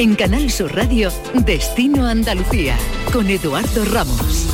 En Canal Sur Radio, Destino Andalucía, con Eduardo Ramos.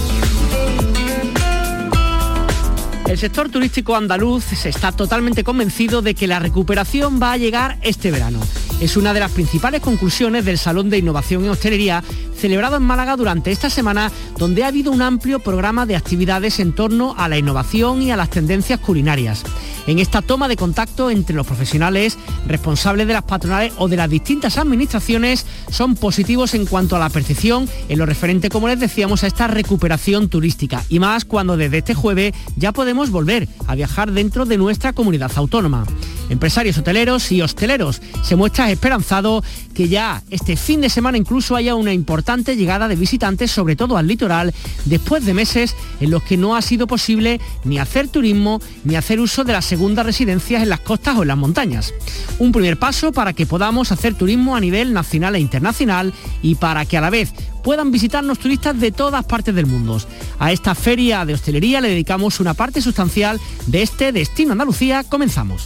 El sector turístico andaluz se está totalmente convencido de que la recuperación va a llegar este verano. Es una de las principales conclusiones del Salón de Innovación en Hostelería celebrado en Málaga durante esta semana, donde ha habido un amplio programa de actividades en torno a la innovación y a las tendencias culinarias. En esta toma de contacto entre los profesionales, responsables de las patronales o de las distintas administraciones, son positivos en cuanto a la percepción en lo referente, como les decíamos, a esta recuperación turística. Y más cuando desde este jueves ya podemos volver a viajar dentro de nuestra comunidad autónoma. Empresarios hoteleros y hosteleros se muestra esperanzado que ya este fin de semana incluso haya una importante llegada de visitantes, sobre todo al litoral, después de meses en los que no ha sido posible ni hacer turismo ni hacer uso de las segundas residencias en las costas o en las montañas. Un primer paso para que podamos hacer turismo a nivel nacional e internacional y para que a la vez puedan visitarnos turistas de todas partes del mundo. A esta feria de hostelería le dedicamos una parte sustancial de este Destino Andalucía. Comenzamos.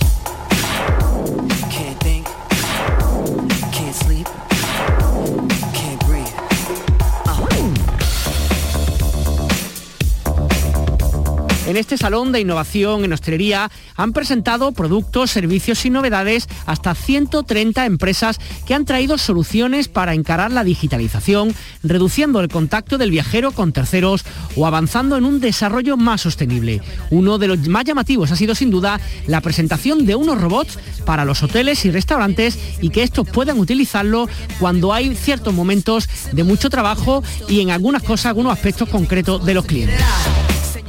En este salón de innovación en hostelería han presentado productos, servicios y novedades hasta 130 empresas que han traído soluciones para encarar la digitalización, reduciendo el contacto del viajero con terceros o avanzando en un desarrollo más sostenible. Uno de los más llamativos ha sido sin duda la presentación de unos robots para los hoteles y restaurantes y que estos puedan utilizarlo cuando hay ciertos momentos de mucho trabajo y en algunas cosas, algunos aspectos concretos de los clientes.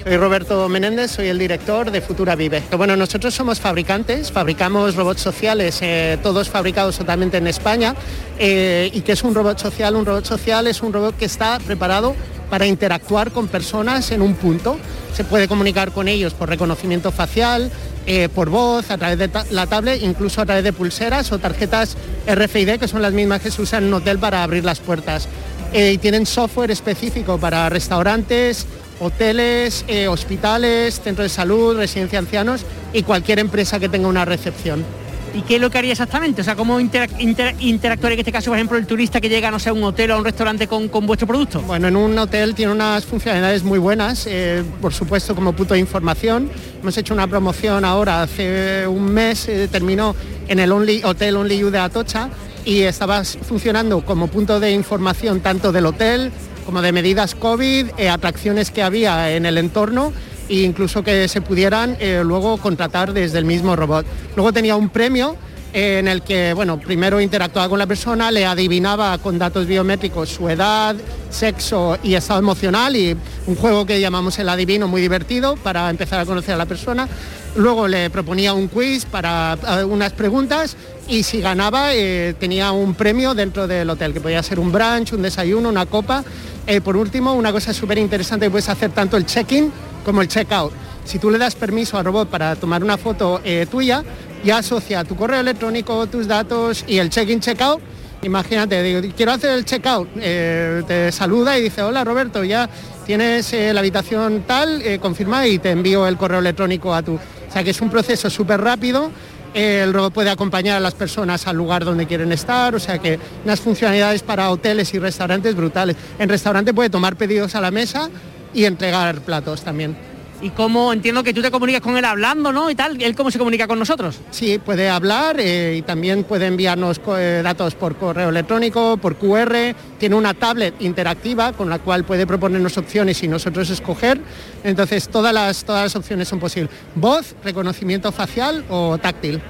Soy Roberto Menéndez, soy el director de Futura Vive. Bueno, nosotros somos fabricantes, fabricamos robots sociales, eh, todos fabricados totalmente en España. Eh, ¿Y qué es un robot social? Un robot social es un robot que está preparado para interactuar con personas en un punto. Se puede comunicar con ellos por reconocimiento facial, eh, por voz, a través de la tablet, incluso a través de pulseras o tarjetas RFID, que son las mismas que se usan en un hotel para abrir las puertas. y tienen software específico para restaurantes, hoteles, eh, hospitales, centros de salud, residencia de ancianos y cualquier empresa que tenga una recepción. ¿Y qué es lo que haría exactamente? O sea, ¿cómo interactuaría en este caso, por ejemplo, el turista que llega, no sé, a un hotel o a un restaurante con, vuestro producto? Bueno, en un hotel tiene unas funcionalidades muy buenas, eh, por supuesto como punto de información. Hemos hecho una promoción ahora, hace un mes, eh, terminó en el Only, Hotel Only You de Atocha y estaba funcionando como punto de información tanto del hotel, como de medidas COVID, eh, atracciones que había en el entorno e incluso que se pudieran eh, luego contratar desde el mismo robot. Luego tenía un premio eh, en el que, bueno, primero interactuaba con la persona, le adivinaba con datos biométricos su edad, sexo y estado emocional y un juego que llamamos el adivino muy divertido para empezar a conocer a la persona. Luego le proponía un quiz para unas preguntas y si ganaba tenía un premio dentro del hotel, que podía ser un brunch, un desayuno, una copa eh, por último, una cosa súper interesante que puedes hacer tanto el check-in como el check-out. Si tú le das permiso al robot para tomar una foto eh, tuya, ya asocia tu correo electrónico, tus datos y el check-in, check-out. Imagínate, digo, quiero hacer el check-out, eh, te saluda y dice, hola Roberto, ya tienes la habitación tal, confirma y te envío el correo electrónico a tu... O sea que es un proceso súper rápido el robot puede acompañar a las personas al lugar donde quieren estar, o sea que unas funcionalidades para hoteles y restaurantes brutales. En restaurante puede tomar pedidos a la mesa y entregar platos también y cómo entiendo que tú te comunicas con él hablando, ¿no? Y tal, ¿él cómo se comunica con nosotros? Sí, puede hablar eh, y también puede enviarnos eh, datos por correo electrónico, por QR, tiene una tablet interactiva con la cual puede proponernos opciones y nosotros escoger, entonces todas las, todas las opciones son posibles. Voz, reconocimiento facial o táctil.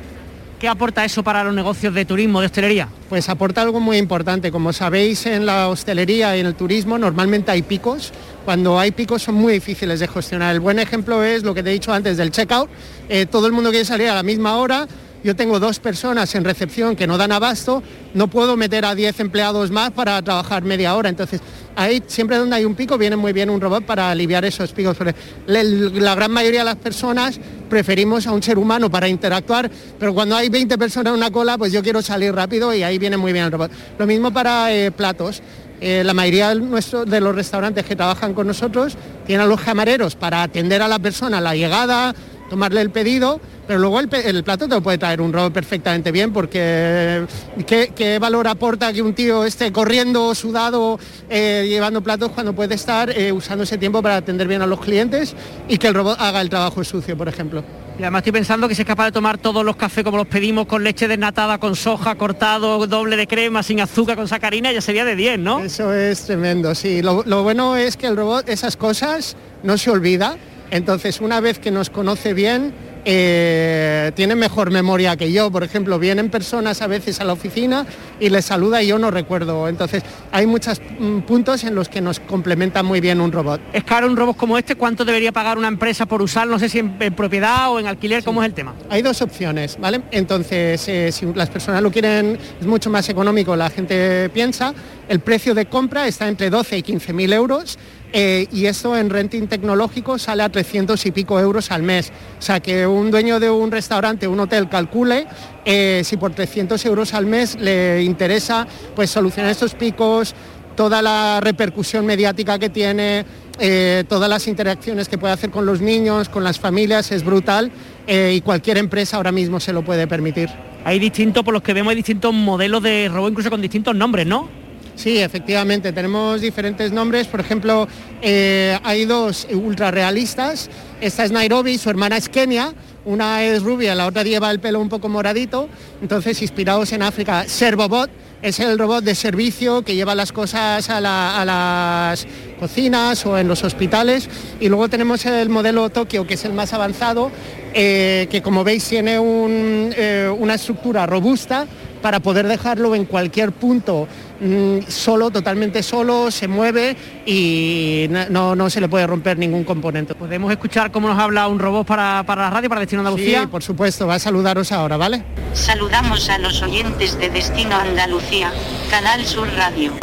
¿Qué aporta eso para los negocios de turismo, de hostelería? Pues aporta algo muy importante. Como sabéis, en la hostelería y en el turismo normalmente hay picos. Cuando hay picos son muy difíciles de gestionar. El buen ejemplo es lo que te he dicho antes del checkout. Eh, todo el mundo quiere salir a la misma hora, yo tengo dos personas en recepción que no dan abasto, no puedo meter a 10 empleados más para trabajar media hora. Entonces, ahí siempre donde hay un pico viene muy bien un robot para aliviar esos picos. La gran mayoría de las personas preferimos a un ser humano para interactuar, pero cuando hay 20 personas en una cola, pues yo quiero salir rápido y ahí viene muy bien el robot. Lo mismo para eh, platos. Eh, la mayoría de los restaurantes que trabajan con nosotros tienen a los camareros para atender a la persona la llegada, tomarle el pedido, pero luego el, plato te lo puede traer un robot perfectamente bien porque ¿qué, valor aporta que un tío esté corriendo, sudado, eh, llevando platos cuando puede estar eh, usando ese tiempo para atender bien a los clientes y que el robot haga el trabajo sucio, por ejemplo? Y además estoy pensando que si es capaz de tomar todos los cafés como los pedimos, con leche desnatada, con soja, cortado, doble de crema, sin azúcar, con sacarina, ya sería de 10, ¿no? Eso es tremendo, sí. Lo, lo bueno es que el robot esas cosas no se olvida. Entonces, una vez que nos conoce bien, eh, tiene mejor memoria que yo. Por ejemplo, vienen personas a veces a la oficina y les saluda y yo no recuerdo. Entonces, hay muchos mm, puntos en los que nos complementa muy bien un robot. ¿Es caro un robot como este? ¿Cuánto debería pagar una empresa por usar? No sé si en, propiedad o en alquiler, ¿cómo es el tema? Hay dos opciones, ¿vale? Entonces, eh, si las personas lo quieren, es mucho más económico, la gente piensa. El precio de compra está entre 12 y 15 mil euros eh, y esto en renting tecnológico sale a 300 y pico euros al mes. O sea, que un dueño de un restaurante, un hotel, calcule eh, si por 300 euros al mes le interesa pues, solucionar estos picos, toda la repercusión mediática que tiene, eh, todas las interacciones que puede hacer con los niños, con las familias, es brutal y cualquier empresa ahora mismo se lo puede permitir. Hay distintos, por los que vemos, hay distintos modelos de robot, incluso con distintos nombres, ¿no? Sí, efectivamente, tenemos diferentes nombres. Por ejemplo, eh, hay dos ultra realistas. Esta es Nairobi, su hermana es Kenia. Una es rubia, la otra lleva el pelo un poco moradito. Entonces, inspirados en África, Servobot es el robot de servicio que lleva las cosas a, las cocinas o en los hospitales. Y luego tenemos el modelo Tokio, que es el más avanzado, eh, que como veis tiene eh, una estructura robusta para poder dejarlo en cualquier punto mm, solo, totalmente solo, se mueve y no, no, se le puede romper ningún componente. ¿Podemos escuchar cómo nos habla un robot para, la radio, para Destino Andalucía? Sí, por supuesto, va a saludaros ahora, ¿vale? Saludamos a los oyentes de Destino Andalucía, Canal Sur Radio.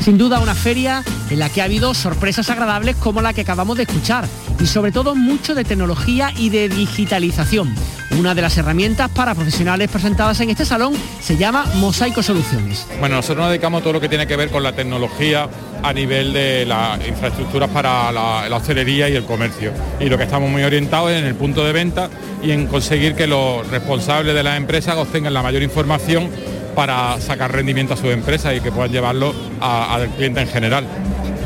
Sin duda una feria en la que ha habido sorpresas agradables como la que acabamos de escuchar y sobre todo mucho de tecnología y de digitalización. Una de las herramientas para profesionales presentadas en este salón se llama Mosaico Soluciones. Bueno, nosotros nos dedicamos a todo lo que tiene que ver con la tecnología a nivel de las infraestructuras para la, hostelería y el comercio. Y lo que estamos muy orientados es en el punto de venta y en conseguir que los responsables de las empresas obtengan la mayor información para sacar rendimiento a sus empresas y que puedan llevarlo al cliente en general.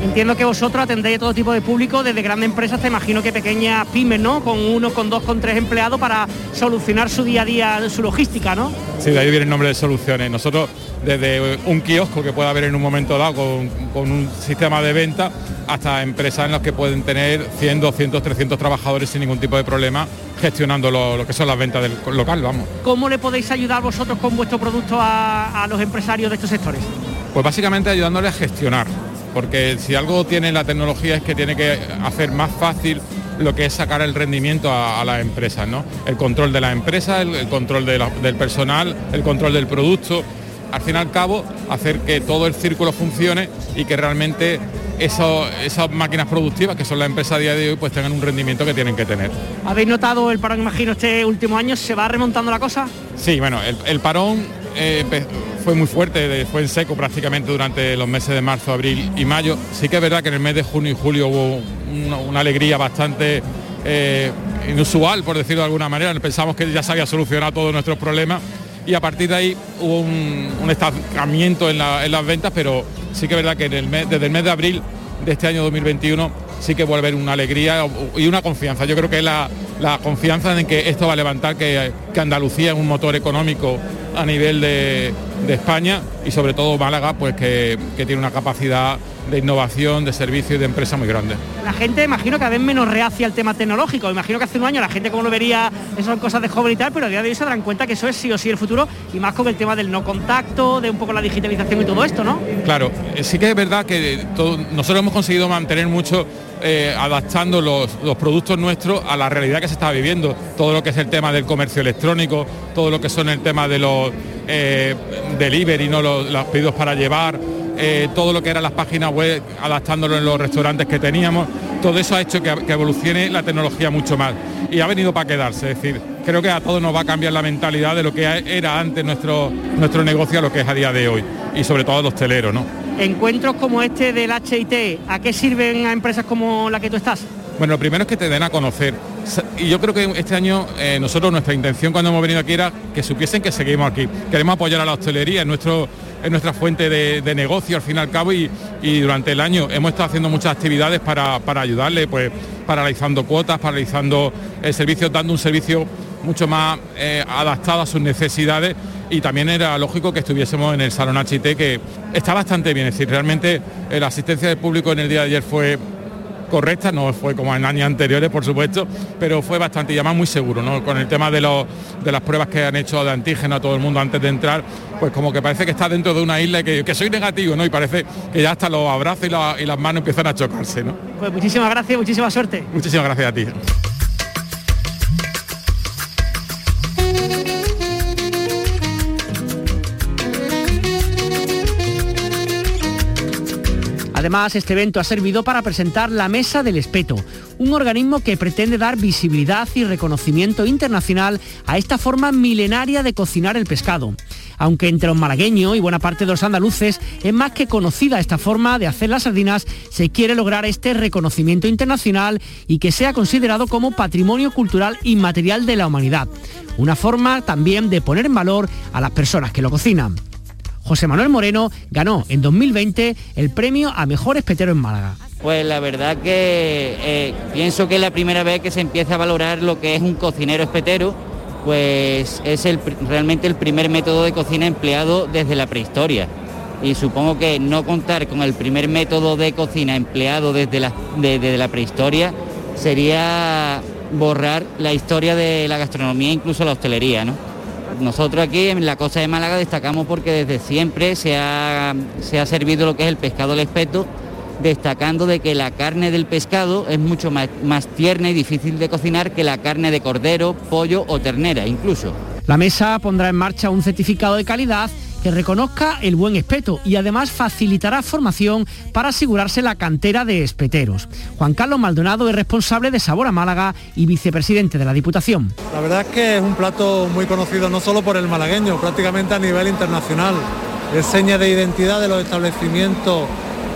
Entiendo que vosotros atendéis a todo tipo de público, desde grandes empresas, te imagino que pequeñas pymes, ¿no? Con uno, con dos, con tres empleados para solucionar su día a día, su logística, ¿no? Sí, de ahí viene el nombre de soluciones. Nosotros, desde un kiosco que pueda haber en un momento dado con, un sistema de venta, hasta empresas en las que pueden tener 100, 200, 300 trabajadores sin ningún tipo de problema gestionando lo, que son las ventas del local, vamos. ¿Cómo le podéis ayudar vosotros con vuestro producto a los empresarios de estos sectores? Pues básicamente ayudándoles a gestionar porque si algo tiene la tecnología es que tiene que hacer más fácil lo que es sacar el rendimiento a, las empresas, ¿no? El control de la empresa, el, control del personal, el control del producto. Al fin y al cabo, hacer que todo el círculo funcione y que realmente esas máquinas productivas que son las empresas a día de hoy pues tengan un rendimiento que tienen que tener. ¿Habéis notado el parón, imagino, este último año? ¿Se va remontando la cosa? Sí, bueno, el, parón eh, fue muy fuerte, fue en seco prácticamente durante los meses de marzo, abril y mayo. Sí que es verdad que en el mes de junio y julio hubo una, alegría bastante eh, inusual, por decirlo de alguna manera. Pensamos que ya se había solucionado todos nuestros problemas y a partir de ahí hubo un, estancamiento en, las ventas, pero sí que es verdad que desde el mes de abril de este año 2021 sí que vuelve una alegría y una confianza. Yo creo que es la, confianza en que esto va a levantar, que, que Andalucía es un motor económico a nivel de, España y sobre todo Málaga, pues que, tiene una capacidad de innovación, de servicio y de empresa muy grande. La gente, imagino, que a veces menos reacia al tema tecnológico. Imagino que hace un año la gente como lo vería, eso son cosas de joven y tal, pero a día de hoy se darán cuenta que eso es sí o sí el futuro y más con el tema del no contacto, de un poco la digitalización y todo esto, ¿no? Claro, eh, sí que es verdad que nosotros hemos conseguido mantener mucho eh, adaptando los, productos nuestros a la realidad que se está viviendo. Todo lo que es el tema del comercio electrónico, todo lo que son el tema de los eh, delivery, ¿no? los, pedidos para llevar, eh, todo lo que eran las páginas web, adaptándolo en los restaurantes que teníamos. Todo eso ha hecho que, evolucione la tecnología mucho más. Y ha venido para quedarse. Es decir, creo que a todos nos va a cambiar la mentalidad de lo que era antes nuestro, nuestro negocio a lo que es a día de hoy. Y sobre todo los teleros, ¿no? encuentros como este del HIT, ¿a qué sirven a empresas como la que tú estás? Bueno, lo primero es que te den a conocer. Y yo creo que este año eh, nosotros nuestra intención cuando hemos venido aquí era que supiesen que seguimos aquí. Queremos apoyar a la hostelería, en nuestro es nuestra fuente de, negocio al fin y al cabo y, durante el año hemos estado haciendo muchas actividades para, ayudarle, pues paralizando cuotas, paralizando eh, servicios, dando un servicio mucho más eh, adaptado a sus necesidades. Y también era lógico que estuviésemos en el Salón HT que está bastante bien, es decir, realmente eh, la asistencia del público en el día de ayer fue correcta, no fue como en años anteriores, por supuesto, pero fue bastante y además muy seguro, ¿no? Con el tema de, los, de las pruebas que han hecho de antígeno a todo el mundo antes de entrar, pues como que parece que está dentro de una isla y que, que soy negativo, ¿no? Y parece que ya hasta los abrazos y, y las manos empiezan a chocarse, ¿no? Pues muchísimas gracias, muchísima suerte. Muchísimas gracias a ti. Además, este evento ha servido para presentar la Mesa del Espeto, un organismo que pretende dar visibilidad y reconocimiento internacional a esta forma milenaria de cocinar el pescado. Aunque entre los malagueños y buena parte de los andaluces es más que conocida esta forma de hacer las sardinas, se quiere lograr este reconocimiento internacional y que sea considerado como patrimonio cultural inmaterial de la humanidad. Una forma también de poner en valor a las personas que lo cocinan. José Manuel Moreno ganó en 2020 el premio a Mejor Espetero en Málaga. Pues la verdad que eh, pienso que es la primera vez que se empieza a valorar lo que es un cocinero espetero, pues es realmente el primer método de cocina empleado desde la prehistoria. Y supongo que no contar con el primer método de cocina empleado desde la, desde la prehistoria sería borrar la historia de la gastronomía, incluso la hostelería, ¿no? Nosotros aquí en la costa de Málaga destacamos porque desde siempre se ha, servido lo que es el pescado al espeto, destacando de que la carne del pescado es mucho más, más tierna y difícil de cocinar que la carne de cordero, pollo o ternera incluso. La mesa pondrá en marcha un certificado de calidad que reconozca el buen espeto y además facilitará formación para asegurarse la cantera de espeteros. Juan Carlos Maldonado es responsable de Sabor a Málaga y vicepresidente de la Diputación. La verdad es que es un plato muy conocido no solo por el malagueño, prácticamente a nivel internacional. Es seña de identidad de los establecimientos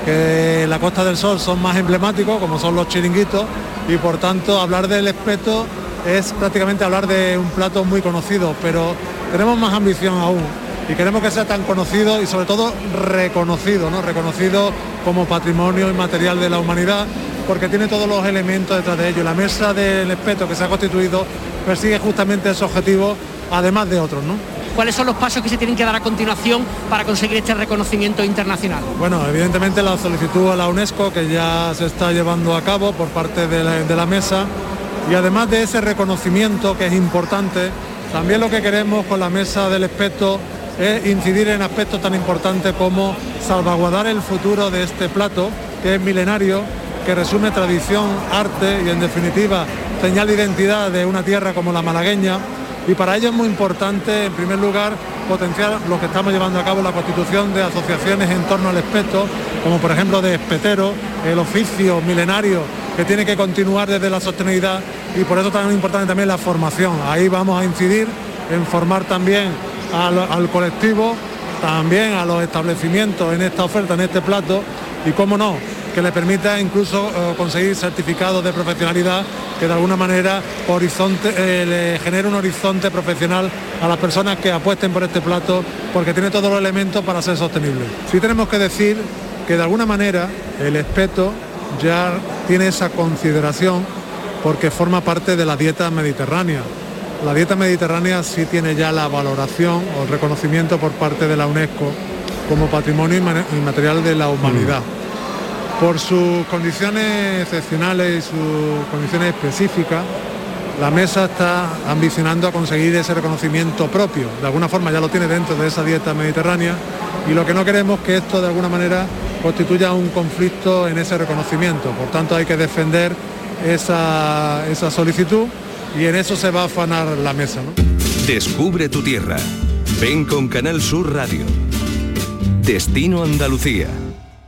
que en la Costa del Sol son más emblemáticos, como son los chiringuitos, y por tanto hablar del espeto es prácticamente hablar de un plato muy conocido, pero tenemos más ambición aún y queremos que sea tan conocido y sobre todo reconocido, ¿no? reconocido como patrimonio inmaterial de la humanidad, porque tiene todos los elementos detrás de ello. La mesa del espeto que se ha constituido persigue justamente ese objetivo, además de otros. ¿no? ¿Cuáles son los pasos que se tienen que dar a continuación para conseguir este reconocimiento internacional? Bueno, evidentemente la solicitud a la UNESCO que ya se está llevando a cabo por parte de la, de la mesa y además de ese reconocimiento que es importante, también lo que queremos con la mesa del espeto es incidir en aspectos tan importantes como salvaguardar el futuro de este plato, que es milenario, que resume tradición, arte y en definitiva señal de identidad de una tierra como la malagueña. Y para ello es muy importante, en primer lugar, potenciar lo que estamos llevando a cabo, la constitución de asociaciones en torno al espeto, como por ejemplo de espetero, el oficio milenario que tiene que continuar desde la sostenibilidad y por eso es importante también la formación. Ahí vamos a incidir en formar también al, colectivo, también a los establecimientos en esta oferta, en este plato, y cómo no, que le permita incluso eh, conseguir certificados de profesionalidad que de alguna manera horizonte, eh, le genere un horizonte profesional a las personas que apuesten por este plato porque tiene todos los elementos para ser sostenible. Sí tenemos que decir que de alguna manera el espeto ya tiene esa consideración porque forma parte de la dieta mediterránea. La dieta mediterránea sí tiene ya la valoración o el reconocimiento por parte de la UNESCO como patrimonio inmaterial de la humanidad. Por sus condiciones excepcionales y sus condiciones específicas, la mesa está ambicionando a conseguir ese reconocimiento propio. De alguna forma ya lo tiene dentro de esa dieta mediterránea y lo que no queremos es que esto de alguna manera constituya un conflicto en ese reconocimiento. Por tanto hay que defender esa, esa solicitud y en eso se va a afanar la mesa. Descubre tu tierra. Ven con Canal Sur Radio. Destino Andalucía.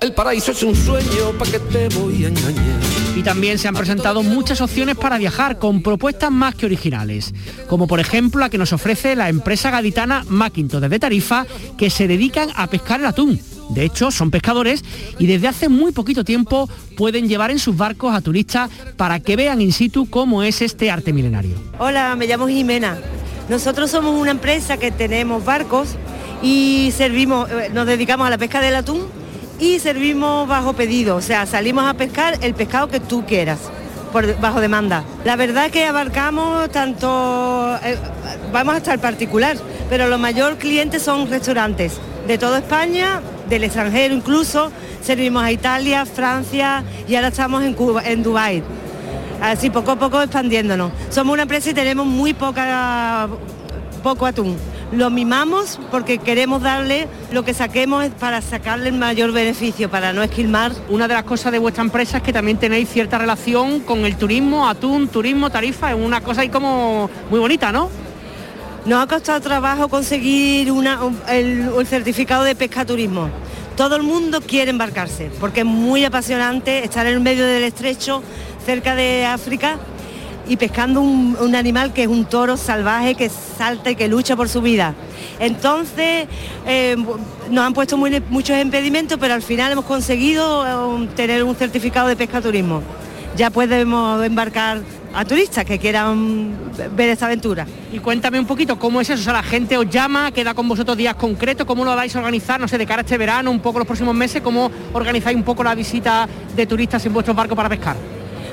El paraíso es un sueño para que te voy a engañar. Y también se han presentado muchas opciones para viajar con propuestas más que originales, como por ejemplo la que nos ofrece la empresa gaditana Maquinto desde Tarifa, que se dedican a pescar el atún De hecho, son pescadores y desde hace muy poquito tiempo pueden llevar en sus barcos a turistas para que vean in situ cómo es este arte milenario. Hola, me llamo Jimena. Nosotros somos una empresa que tenemos barcos y servimos, eh, nos dedicamos a la pesca del atún y servimos bajo pedido, o sea, salimos a pescar el pescado que tú quieras por bajo demanda. La verdad es que abarcamos tanto, eh, vamos hasta el particular, pero los mayor clientes son restaurantes de toda España, del extranjero incluso, servimos a Italia, Francia y ahora estamos en Cuba, en Dubái. Así poco a poco expandiéndonos. Somos una empresa y tenemos muy poca poco atún. Lo mimamos porque queremos darle lo que saquemos para sacarle el mayor beneficio, para no esquilmar. Una de las cosas de vuestra empresa es que también tenéis cierta relación con el turismo, atún, turismo, tarifa, es una cosa ahí como muy bonita, ¿no? Nos ha costado trabajo conseguir una, el, certificado de pescaturismo. Todo el mundo quiere embarcarse porque es muy apasionante estar en el medio del estrecho, cerca de África y pescando un, animal que es un toro salvaje que salta y que lucha por su vida. Entonces eh, nos han puesto muchos impedimentos, pero al final hemos conseguido eh, tener un certificado de pescaturismo. Ya podemos embarcar a turistas que quieran ver esta aventura. Y cuéntame un poquito cómo es eso, o sea, la gente os llama, queda con vosotros días concretos, cómo lo vais a organizar, no sé, de cara a este verano, un poco los próximos meses, cómo organizáis un poco la visita de turistas en vuestros barcos para pescar.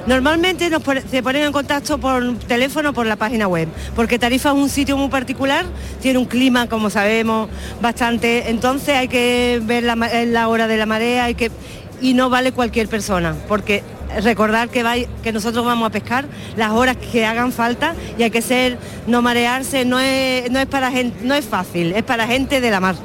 Normalmente nos se ponen en contacto por teléfono por la página web, porque Tarifa es un sitio muy particular, tiene un clima, como sabemos, bastante, entonces hay que ver la, la hora de la marea hay que, y no vale cualquier persona, porque recordar que, va, que nosotros vamos a pescar las horas que hagan falta y hay que ser, no marearse, no es, no es, para gente, no es fácil, es para gente de la mar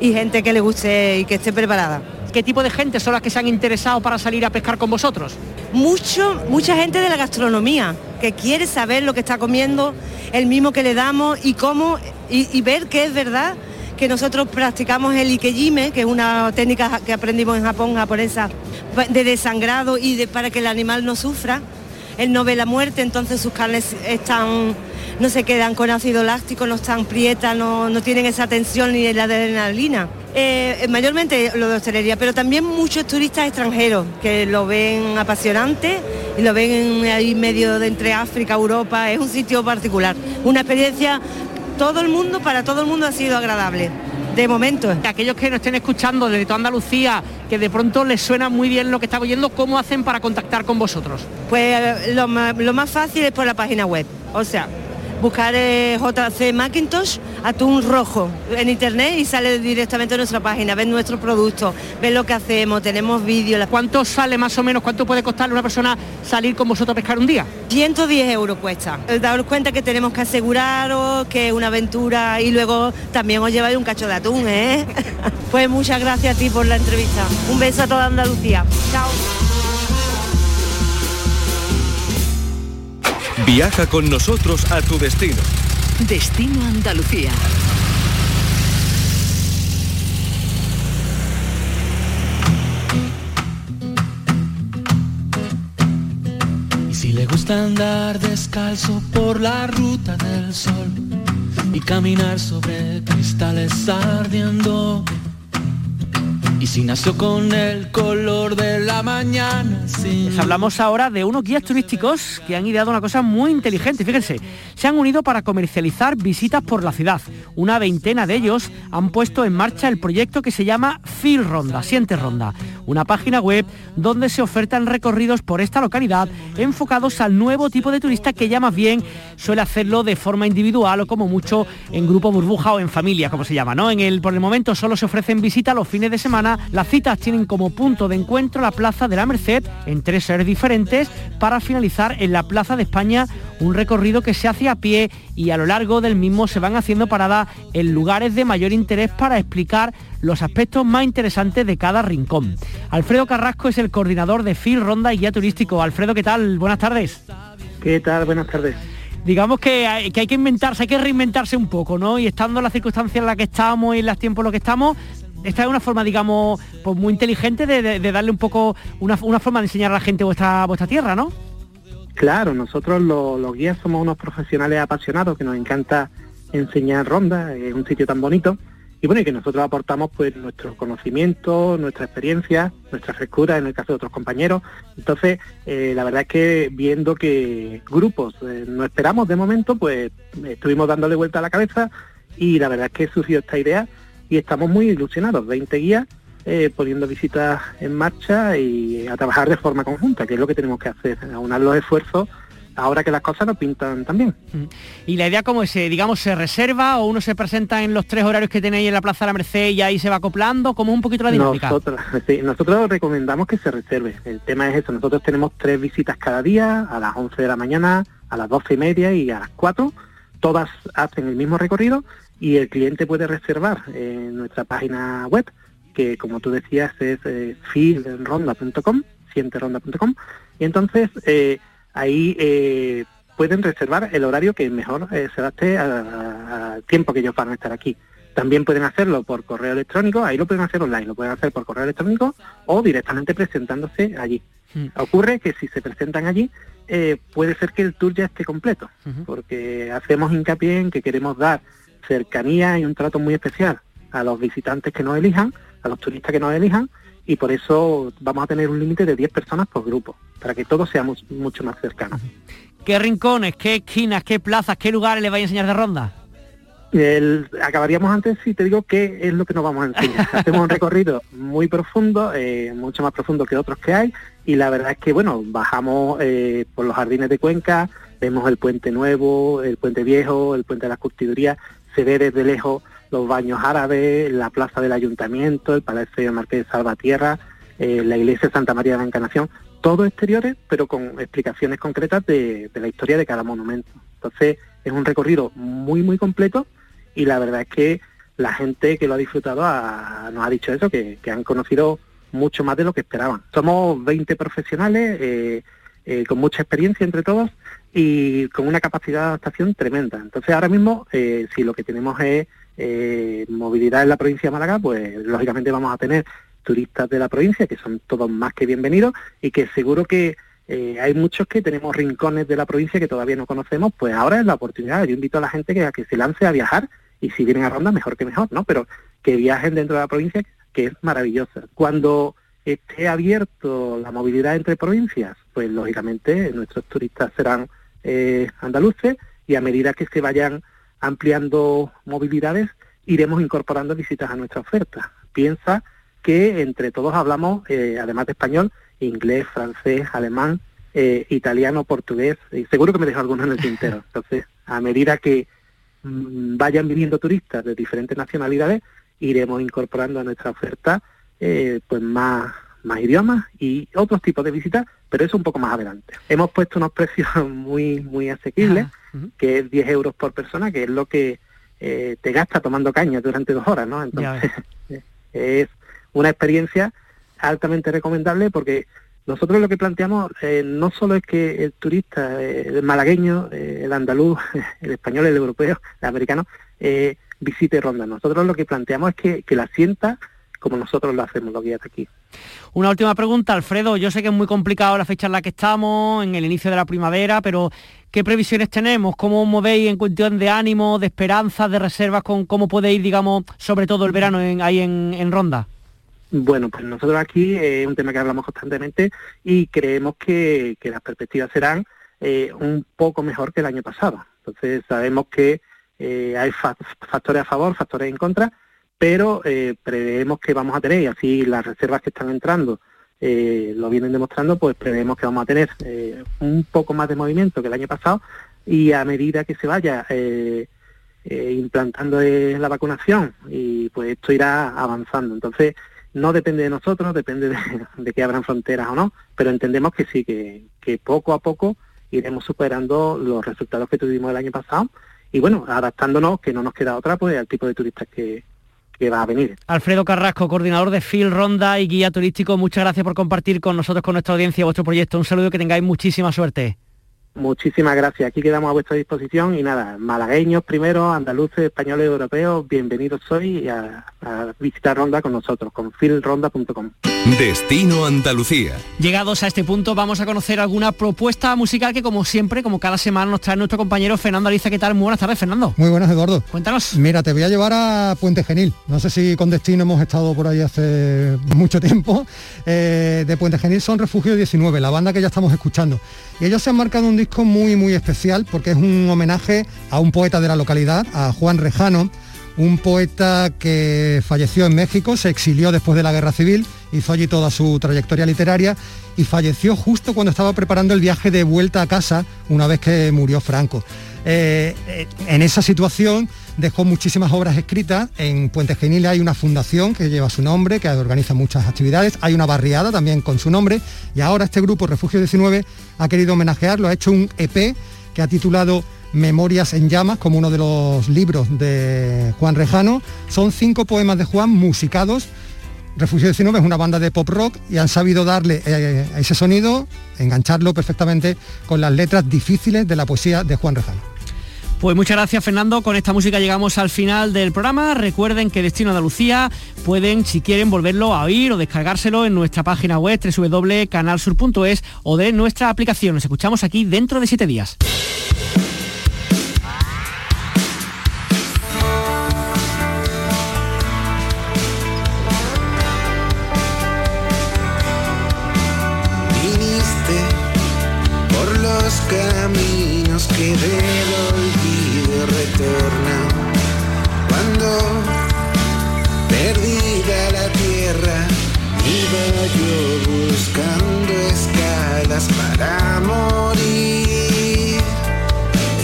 y gente que le guste y que esté preparada. ¿Qué tipo de gente son las que se han interesado para salir a pescar con vosotros? Mucho, mucha gente de la gastronomía que quiere saber lo que está comiendo, el mismo que le damos y cómo y, y ver que es verdad que nosotros practicamos el ikejime, que es una técnica que aprendimos en Japón japonesa de desangrado y de, para que el animal no sufra. Él no ve la muerte, entonces sus carnes están, no se quedan con ácido láctico, no están prietas, no, no tienen esa tensión ni la adrenalina. Eh, mayormente lo de hostelería, pero también muchos turistas extranjeros que lo ven apasionante y lo ven ahí medio de entre África, Europa, es un sitio particular, una experiencia, todo el mundo, para todo el mundo ha sido agradable de momento. Aquellos que nos estén escuchando desde toda Andalucía, que de pronto les suena muy bien lo que está oyendo, ¿cómo hacen para contactar con vosotros? Pues lo más, lo más fácil es por la página web. O sea, buscar eh, JC Macintosh, atún rojo en internet y sale directamente a nuestra página, ven nuestros productos, ven lo que hacemos, tenemos vídeos. ¿Cuánto sale más o menos, cuánto puede costarle a una persona salir con vosotros a pescar un día? 110 euros cuesta. Daros cuenta que tenemos que aseguraros que es una aventura y luego también os lleváis un cacho de atún, ¿eh? pues muchas gracias a ti por la entrevista. Un beso a toda Andalucía. Chao. Viaja con nosotros a tu destino. Destino Andalucía. Y si le gusta andar descalzo por la ruta del sol y caminar sobre cristales ardiendo. Y si con el color de la mañana. Les hablamos ahora de unos guías turísticos que han ideado una cosa muy inteligente. Fíjense, se han unido para comercializar visitas por la ciudad. Una veintena de ellos han puesto en marcha el proyecto que se llama Fil Ronda, Siente Ronda, una página web donde se ofertan recorridos por esta localidad enfocados al nuevo tipo de turista que ya más bien suele hacerlo de forma individual o como mucho en grupo burbuja o en familia, como se llama, ¿no? En el por el momento solo se ofrecen visitas los fines de semana las citas tienen como punto de encuentro la Plaza de la Merced en tres sedes diferentes para finalizar en la Plaza de España un recorrido que se hace a pie y a lo largo del mismo se van haciendo paradas en lugares de mayor interés para explicar los aspectos más interesantes de cada rincón. Alfredo Carrasco es el coordinador de FIL Ronda y Guía Turístico. Alfredo, ¿qué tal? Buenas tardes. ¿Qué tal? Buenas tardes digamos que hay, que hay que inventarse, hay que reinventarse un poco, ¿no? Y estando en las circunstancias en las que estamos y en los tiempos en los que estamos, esta es una forma, digamos, pues muy inteligente de, de, de darle un poco una, una, forma de enseñar a la gente vuestra, vuestra tierra, ¿no? Claro, nosotros los, los guías somos unos profesionales apasionados que nos encanta enseñar ronda, es un sitio tan bonito y bueno, y que nosotros aportamos pues nuestro conocimiento, nuestra experiencia, nuestra frescura en el caso de otros compañeros. Entonces, eh, la verdad es que viendo que grupos eh, no esperamos de momento, pues estuvimos dándole vuelta a la cabeza y la verdad es que surgió esta idea y estamos muy ilusionados, 20 guías eh, poniendo visitas en marcha y a trabajar de forma conjunta, que es lo que tenemos que hacer, aunar los esfuerzos ahora que las cosas no pintan también. Mm. ¿Y la idea cómo es? Eh, digamos, se reserva o uno se presenta en los tres horarios que tenéis en la Plaza de la Merced y ahí se va acoplando? ¿Cómo es un poquito la dinámica? Nosotros, nosotros recomendamos que se reserve. El tema es eso, nosotros tenemos tres visitas cada día, a las 11 de la mañana, a las 12 y media y a las 4. Todas hacen el mismo recorrido y el cliente puede reservar en nuestra página web, que como tú decías es eh, filronda.com, sienteronda.com, y entonces eh, ahí eh, pueden reservar el horario que mejor eh, se adapte al tiempo que ellos van a estar aquí. También pueden hacerlo por correo electrónico, ahí lo pueden hacer online, lo pueden hacer por correo electrónico o directamente presentándose allí. Hmm. Ocurre que si se presentan allí, eh, puede ser que el tour ya esté completo, porque hacemos hincapié en que queremos dar cercanía y un trato muy especial a los visitantes que nos elijan, a los turistas que nos elijan, y por eso vamos a tener un límite de 10 personas por grupo, para que todos seamos mucho más cercanos. ¿Qué rincones, qué esquinas, qué plazas, qué lugares le vais a enseñar de ronda? acabaríamos antes si te digo qué es lo que nos vamos a enseñar. Hacemos un recorrido muy profundo, eh, mucho más profundo que otros que hay, y la verdad es que, bueno, bajamos eh, por los jardines de Cuenca, vemos el puente nuevo, el puente viejo, el puente de las curtidurías, se ve desde lejos los baños árabes, la plaza del ayuntamiento, el Palacio de Marqués de Salvatierra, eh, la iglesia de Santa María de la Encarnación, todos exteriores, pero con explicaciones concretas de, la historia de cada monumento. Entonces, es un recorrido muy, muy completo y la verdad es que la gente que lo ha disfrutado nos ha dicho eso, que, han conocido mucho más de lo que esperaban. Somos 20 profesionales eh, eh, con mucha experiencia entre todos y con una capacidad de adaptación tremenda. Entonces ahora mismo, si lo que tenemos es eh, movilidad en la provincia de Málaga, pues lógicamente vamos a tener turistas de la provincia, que son todos más que bienvenidos, y que seguro que eh, hay muchos que tenemos rincones de la provincia que todavía no conocemos, pues ahora es la oportunidad. Yo invito a la gente que, a que se lance a viajar, y si vienen a Ronda, mejor que mejor, ¿no? Pero que viajen dentro de la provincia, que es maravillosa. Cuando esté abierto la movilidad entre provincias, pues lógicamente nuestros turistas serán eh, andaluces y a medida que se vayan ampliando movilidades, iremos incorporando visitas a nuestra oferta. Piensa que entre todos hablamos, eh, además de español, inglés, francés, alemán, eh, italiano, portugués, y seguro que me dejo algunos en el tintero. Entonces, a medida que mm, vayan viniendo turistas de diferentes nacionalidades, iremos incorporando a nuestra oferta eh, pues más, más idiomas y otros tipos de visitas, pero eso un poco más adelante. Hemos puesto unos precios muy, muy asequibles que es 10 euros por persona, que es lo que eh, te gasta tomando caña durante dos horas, ¿no? Entonces, es una experiencia altamente recomendable porque nosotros lo que planteamos eh, no solo es que el turista, eh, el malagueño, el andaluz, el español, el europeo, el americano, visite Ronda. Nosotros lo que planteamos es que, que la sienta como nosotros lo hacemos los guías aquí. Una última pregunta, Alfredo. Yo sé que es muy complicado la fecha en la que estamos, en el inicio de la primavera, pero ¿qué previsiones tenemos? ¿Cómo movéis en cuestión de ánimo, de esperanza, de reservas? Con ¿Cómo puede ir, digamos, sobre todo el verano en, ahí en, Ronda? Bueno, pues nosotros aquí es un tema que hablamos constantemente y creemos que, las perspectivas serán eh, un poco mejor que el año pasado. Entonces sabemos que eh, hay factores a favor, factores en contra, pero eh, preveemos que vamos a tener, y así las reservas que están entrando eh, lo vienen demostrando, pues preveemos que vamos a tener eh, un poco más de movimiento que el año pasado y a medida que se vaya implantando la vacunación y pues esto irá avanzando. Entonces, no depende de nosotros, depende de, que abran fronteras o no, pero entendemos que sí, que, que poco a poco iremos superando los resultados que tuvimos el año pasado y bueno, adaptándonos, que no nos queda otra, pues al tipo de turistas que, Alfredo Carrasco, coordinador de Phil Ronda y guía turístico, muchas gracias por compartir con nosotros, con nuestra audiencia, vuestro proyecto. Un saludo que tengáis muchísima suerte. Muchísimas gracias. Aquí quedamos a vuestra disposición y nada, malagueños primero, andaluces, españoles, europeos, bienvenidos hoy a, a visitar Ronda con nosotros, con filronda.com. Destino Andalucía. Llegados a este punto vamos a conocer alguna propuesta musical que como siempre, como cada semana nos trae nuestro compañero Fernando Aliza. ¿Qué tal? Muy buenas tardes, Fernando. Muy buenas, Eduardo. Cuéntanos. Mira, te voy a llevar a Puente Genil. No sé si con Destino hemos estado por ahí hace mucho tiempo. Eh, de Puente Genil son Refugio 19, la banda que ya estamos escuchando. Y ellos se han marcado un disco muy, muy especial porque es un homenaje a un poeta de la localidad, a Juan Rejano, un poeta que falleció en México, se exilió después de la guerra civil, hizo allí toda su trayectoria literaria y falleció justo cuando estaba preparando el viaje de vuelta a casa una vez que murió Franco. Eh, eh, en esa situación dejó muchísimas obras escritas. En Puente Genil hay una fundación que lleva su nombre, que organiza muchas actividades. Hay una barriada también con su nombre. Y ahora este grupo, Refugio 19, ha querido homenajearlo. Ha hecho un EP que ha titulado Memorias en llamas, como uno de los libros de Juan Rejano. Son cinco poemas de Juan musicados. Refugio 19 es una banda de pop rock y han sabido darle eh, ese sonido, engancharlo perfectamente con las letras difíciles de la poesía de Juan Rejano. Pues muchas gracias Fernando, con esta música llegamos al final del programa. Recuerden que Destino Andalucía pueden, si quieren, volverlo a oír o descargárselo en nuestra página web www.canalsur.es o de nuestra aplicación. Nos escuchamos aquí dentro de siete días. Los caminos que del olvido retornan. Cuando perdida la tierra, iba yo buscando escalas para morir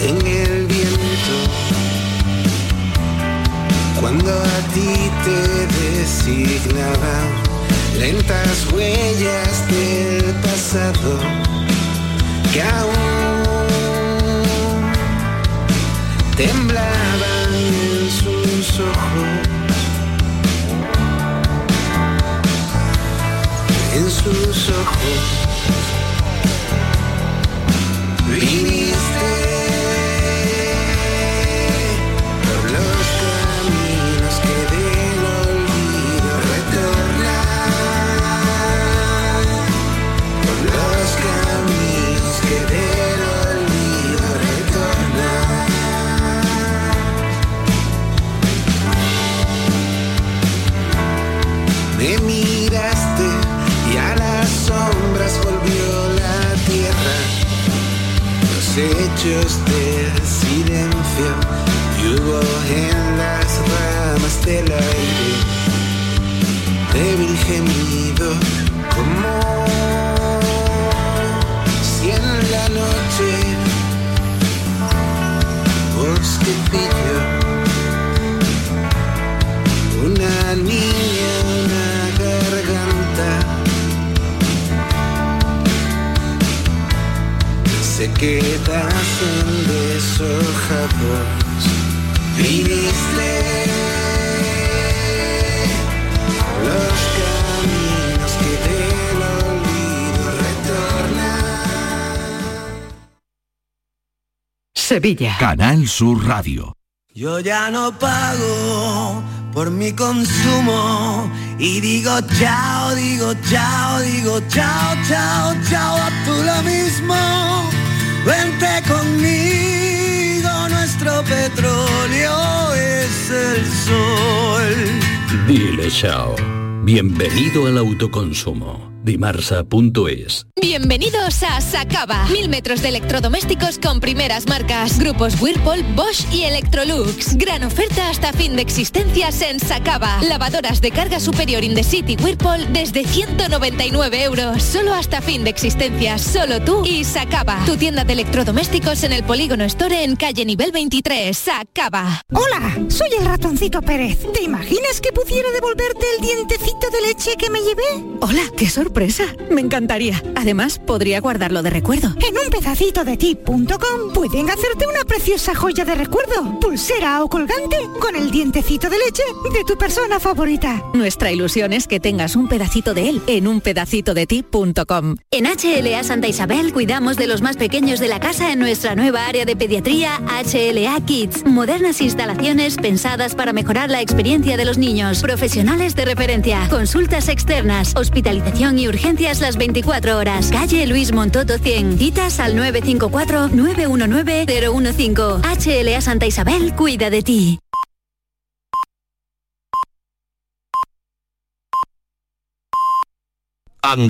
en el viento. Cuando a ti te designaban lentas huellas del pasado que aún temblaban en sus ojos, en sus ojos. Viniste Sevilla. Canal Sur Radio. Yo ya no pago por mi consumo y digo chao, digo chao, digo chao, chao, chao, a tú lo mismo. Vente conmigo, nuestro petróleo es el sol. Dile chao. Bienvenido al autoconsumo. Dimarsa.es Bienvenidos a Sacaba. Mil metros de electrodomésticos con primeras marcas. Grupos Whirlpool, Bosch y Electrolux. Gran oferta hasta fin de existencias en Sacaba. Lavadoras de carga superior in the city Whirlpool desde 199 euros. Solo hasta fin de existencias. Solo tú y Sacaba. Tu tienda de electrodomésticos en el Polígono Store en calle nivel 23. Sacaba. Hola, soy el ratoncito Pérez. ¿Te imaginas que pudiera devolverte el dientecito de leche que me llevé? Hola, qué sorpresa. Sorpresa. Me encantaría. Además, podría guardarlo de recuerdo. En un pedacito de ti.com pueden hacerte una preciosa joya de recuerdo. Pulsera o colgante con el dientecito de leche de tu persona favorita. Nuestra ilusión es que tengas un pedacito de él en un pedacito de ti.com. En HLA Santa Isabel cuidamos de los más pequeños de la casa en nuestra nueva área de pediatría HLA Kids. Modernas instalaciones pensadas para mejorar la experiencia de los niños. Profesionales de referencia. Consultas externas. Hospitalización urgencias las 24 horas. Calle Luis Montoto 100. Citas al 954-919-015. HLA Santa Isabel cuida de ti. Andalucía.